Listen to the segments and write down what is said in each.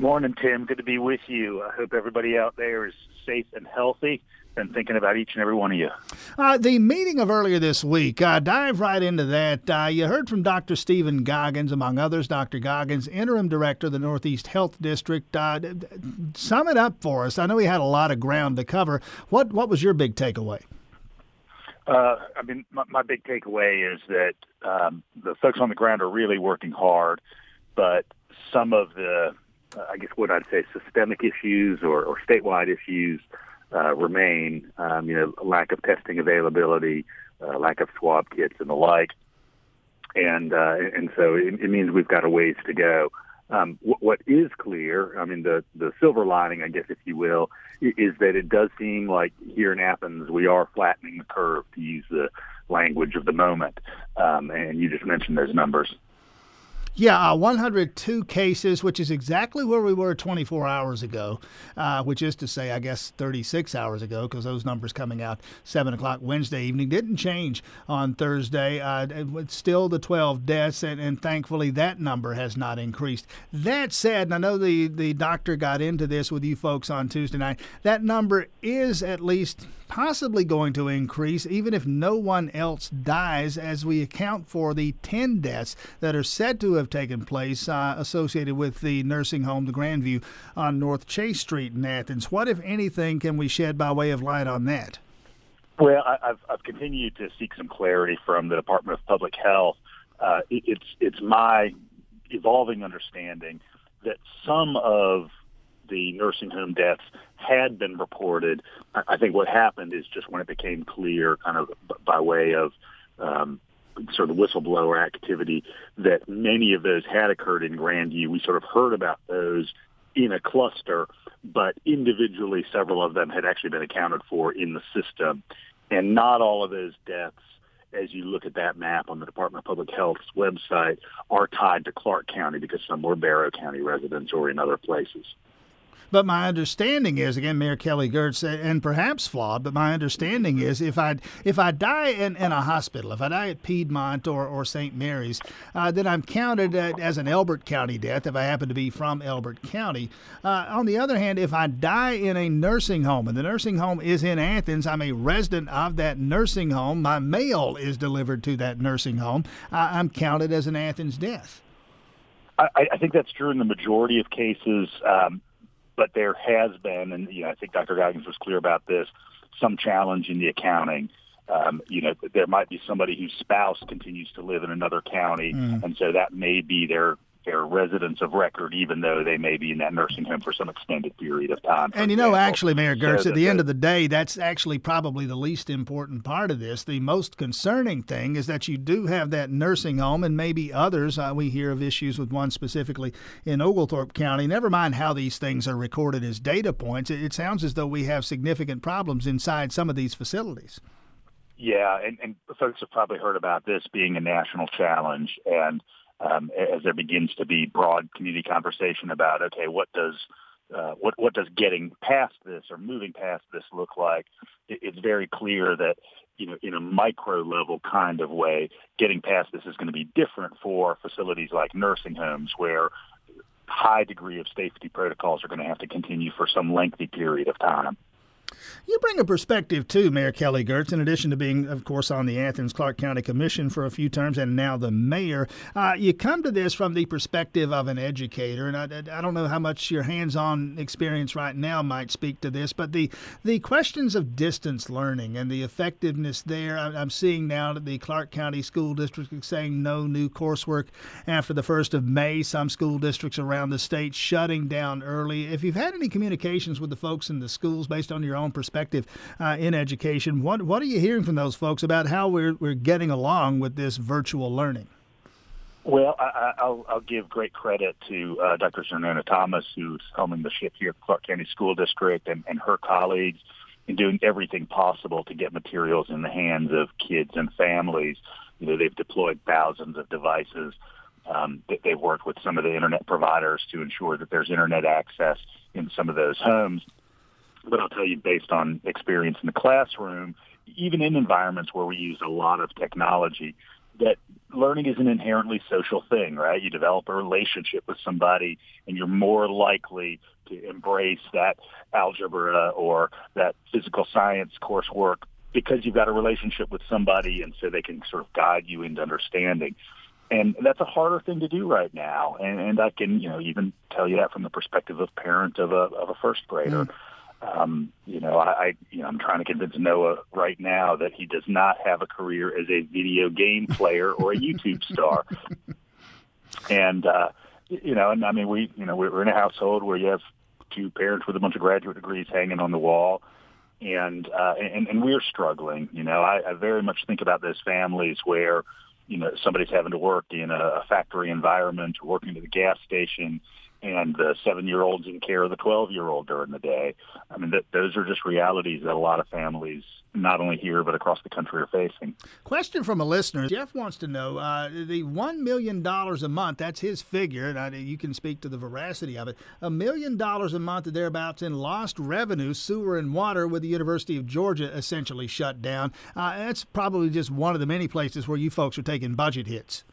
Morning, Tim. Good to be with you. I hope everybody out there is safe and healthy. Been thinking about each and every one of you. Uh, the meeting of earlier this week, uh, dive right into that. Uh, you heard from Dr. Stephen Goggins, among others. Dr. Goggins, interim director of the Northeast Health District. Uh, sum it up for us. I know we had a lot of ground to cover. What what was your big takeaway? Uh, I mean, my, my, big takeaway is that um, the folks on the ground are really working hard, but some of the, uh, I guess, what I'd say, systemic issues or, or statewide issues uh, remain. Um, you know, lack of testing availability, uh, lack of swab kits, and the like. And uh, and so it, it means we've got a ways to go. Um, what, what is clear, I mean, the the silver lining, I guess, if you will, is that it does seem like here in Athens we are flattening the curve, to use the language of the moment. Um, and you just mentioned those numbers. Yeah, uh, 102 cases, which is exactly where we were 24 hours ago, uh, which is to say, I guess 36 hours ago, because those numbers coming out 7 o'clock Wednesday evening didn't change on Thursday. Uh, still the 12 deaths, and, and thankfully that number has not increased. That said, and I know the, the doctor got into this with you folks on Tuesday night, that number is at least possibly going to increase, even if no one else dies, as we account for the 10 deaths that are said to have taken place uh, associated with the nursing home, the Grandview, on North Chase Street in Athens. What, if anything, can we shed by way of light on that? Well, I've, I've continued to seek some clarity from the Department of Public Health. Uh, it, it's it's my evolving understanding that some of the nursing home deaths had been reported. I think what happened is just when it became clear, kind of by way of um, sort of whistleblower activity, that many of those had occurred in Grandview. We sort of heard about those in a cluster, but individually, several of them had actually been accounted for in the system. And not all of those deaths, as you look at that map on the Department of Public Health's website, are tied to Clarke County because some were Barrow County residents or in other places. But my understanding is, again, Mayor Kelly Girtz, and perhaps flawed, but my understanding is if I if I die in, in a hospital, if I die at Piedmont or, or St. Mary's, uh, then I'm counted as an Elbert County death if I happen to be from Elbert County. Uh, on the other hand, if I die in a nursing home, and the nursing home is in Athens, I'm a resident of that nursing home, my mail is delivered to that nursing home, uh, I'm counted as an Athens death. I, I think that's true in the majority of cases. Um, but there has been, and you know, I think Dr. Goggins was clear about this, some challenge in the accounting. Um, you know, there might be somebody whose spouse continues to live in another county, mm. and so that may be their their residents of record, even though they may be in that nursing home for some extended period of time. And you know, actually, Mayor Girtz, so at the end of the day, that's actually probably the least important part of this. The most concerning thing is that you do have that nursing home, and maybe others. Uh, we hear of issues with one specifically in Oglethorpe County. Never mind how these things are recorded as data points. It, it sounds as though we have significant problems inside some of these facilities. Yeah, and, and folks have probably heard about this being a national challenge, and um, as there begins to be broad community conversation about okay, what does uh, what what does getting past this or moving past this look like? It, it's very clear that you know in a micro level kind of way, getting past this is going to be different for facilities like nursing homes where high degree of safety protocols are going to have to continue for some lengthy period of time. You bring a perspective too, Mayor Kelly Girtz, in addition to being, of course, on the Athens Clarke County Commission for a few terms and now the mayor. Uh, you come to this from the perspective of an educator, and I, I don't know how much your hands on experience right now might speak to this, but the, the questions of distance learning and the effectiveness there, I, am seeing now that the Clarke County School District is saying no new coursework after the 1st of May. Some school districts around the state shutting down early. If you've had any communications with the folks in the schools based on your own perspective uh, in education. What what are you hearing from those folks about how we're we're getting along with this virtual learning? Well, I, will I'll give great credit to uh, Dr. Xernona Thomas, who's helming the ship here at Clarke County School District, and, and her colleagues in doing everything possible to get materials in the hands of kids and families. You know, they've deployed thousands of devices. Um, they've worked with some of the internet providers to ensure that there's internet access in some of those homes. But I'll tell you, based on experience in the classroom, even in environments where we use a lot of technology, that learning is an inherently social thing, right? You develop a relationship with somebody and you're more likely to embrace that algebra or that physical science coursework because you've got a relationship with somebody and so they can sort of guide you into understanding. And that's a harder thing to do right now. And, and I can, you know, even tell you that from the perspective of parent of a, of a first grader. Mm. Um, you know, I, I, you know, I'm trying to convince Noah right now that he does not have a career as a video game player or a YouTube star. And, uh, you know, and I mean, we, you know, we're in a household where you have two parents with a bunch of graduate degrees hanging on the wall. And, uh, and, and we're struggling, you know, I, I very much think about those families where, you know, somebody's having to work in a, a factory environment or working at a gas station and the seven-year-old's in care of the 12-year-old during the day. I mean, that, those are just realities that a lot of families, not only here but across the country, are facing. Question from a listener: Jeff wants to know uh, the one million dollars a month. That's his figure, and I, you can speak to the veracity of it. A million dollars a month or thereabouts in lost revenue, sewer and water, with the University of Georgia essentially shut down. Uh, that's probably just one of the many places where you folks are taking budget hits.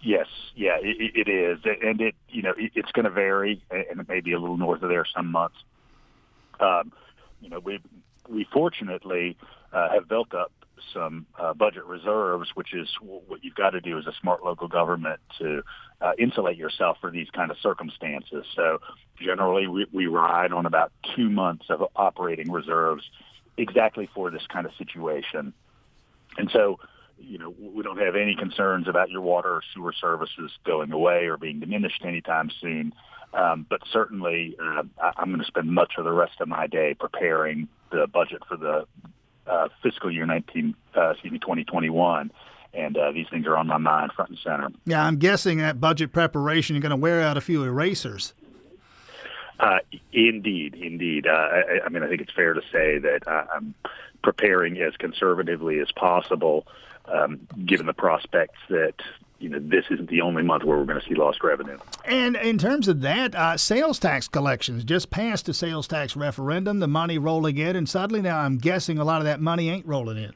Yes, yeah, it, it is, and it you know it, it's going to vary, and it may be a little north of there some months. Um, you know, we we fortunately uh, have built up some uh, budget reserves, which is what you've got to do as a smart local government to uh, insulate yourself for these kind of circumstances. So generally, we, we ride on about two months of operating reserves exactly for this kind of situation, and so you know, we don't have any concerns about your water or sewer services going away or being diminished anytime soon. Um, but certainly, uh, I'm going to spend much of the rest of my day preparing the budget for the uh, fiscal year 19, uh, excuse me, 2021 and uh, these things are on my mind front and center. Yeah, I'm guessing that budget preparation you're going to wear out a few erasers. Uh, indeed, indeed. Uh, I, I, mean, I think it's fair to say that uh, I'm preparing as conservatively as possible um, given the prospects that you know this isn't the only month where we're going to see lost revenue. And in terms of that, uh, sales tax collections just passed a sales tax referendum. The money rolling in, and suddenly now I'm guessing a lot of that money ain't rolling in.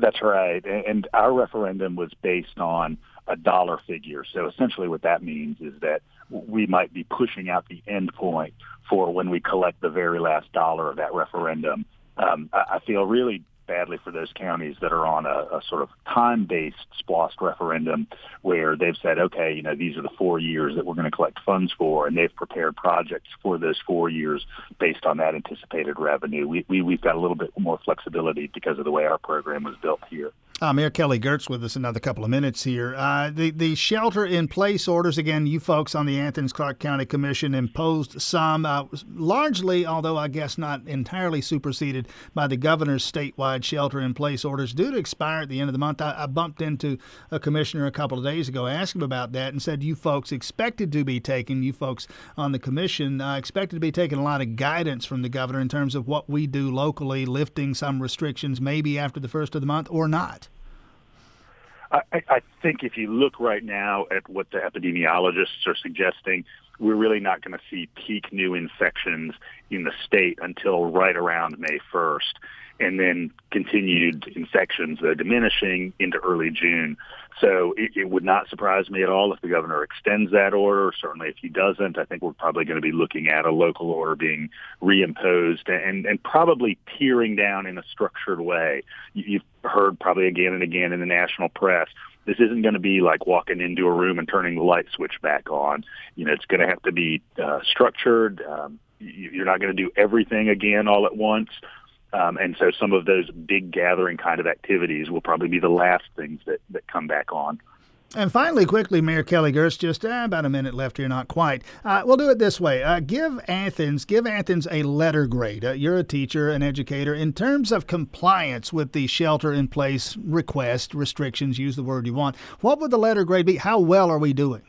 that's right, and our referendum was based on a dollar figure. So essentially, what that means is that we might be pushing out the end point for when we collect the very last dollar of that referendum. Um, I feel really badly for those counties that are on a, a sort of time-based SPLOST referendum where they've said, okay, you know, these are the four years that we're going to collect funds for, and they've prepared projects for those four years based on that anticipated revenue. We, we, we've got a little bit more flexibility because of the way our program was built here. Uh, Mayor Kelly Girtz with us another couple of minutes here. Uh, the the shelter in place orders again. You folks on the Athens Clarke County Commission imposed some, uh, largely, although I guess not entirely superseded by the governor's statewide shelter in place orders due to expire at the end of the month. I, I bumped into a commissioner a couple of days ago, asked him about that, and said you folks expected to be taking, you folks on the commission uh, expected to be taking a lot of guidance from the governor in terms of what we do locally, lifting some restrictions maybe after the first of the month or not. I, I think if you look right now at what the epidemiologists are suggesting, we're really not going to see peak new infections in the state until right around May 1st and then continued infections uh, diminishing into early June. So it, it would not surprise me at all if the governor extends that order. Certainly, if he doesn't, I think we're probably going to be looking at a local order being reimposed and, and probably tearing down in a structured way. You've heard probably again and again in the national press this isn't going to be like walking into a room and turning the light switch back on. You know, it's going to have to be uh, structured. Um, you're not going to do everything again all at once. Um, and so some of those big gathering kind of activities will probably be the last things that, that come back on. And finally, quickly, Mayor Kelly Girtz, just uh, about a minute left here, not quite. Uh, we'll do it this way. Uh, give Athens, give Athens a letter grade. Uh, you're a teacher, an educator. In terms of compliance with the shelter-in-place request, restrictions, use the word you want. What would the letter grade be? How well are we doing?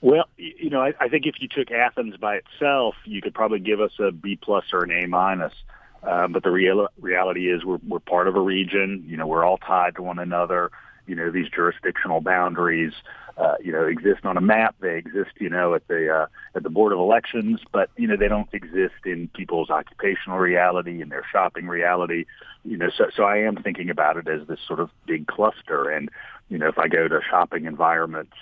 Well, you know, I, I think if you took Athens by itself, you could probably give us a B plus or an A minus. Uh, but the real reality is we're we're part of a region. You know, we're all tied to one another you know these jurisdictional boundaries uh, you know exist on a map. They exist you know at the uh, at the board of elections, but you know they don't exist in people's occupational reality and their shopping reality. You know, so so I am thinking about it as this sort of big cluster, and you know if I go to shopping environments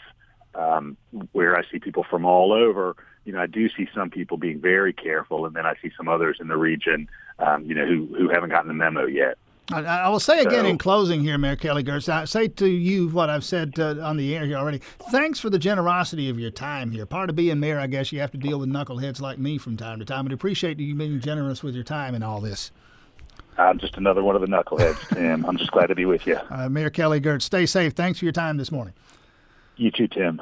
um, where I see people from all over, you know I do see some people being very careful, and then I see some others in the region, um, you know who who haven't gotten the memo yet. I, I will say again so, in closing here, Mayor Kelly Girtz, I say to you what I've said uh, on the air here already. Thanks for the generosity of your time here. Part of being mayor, I guess, you have to deal with knuckleheads like me from time to time, but appreciate you being generous with your time and all this. I'm just another one of the knuckleheads, Tim. I'm just glad to be with you. Uh, mayor Kelly Girtz, stay safe. Thanks for your time this morning. You too, Tim.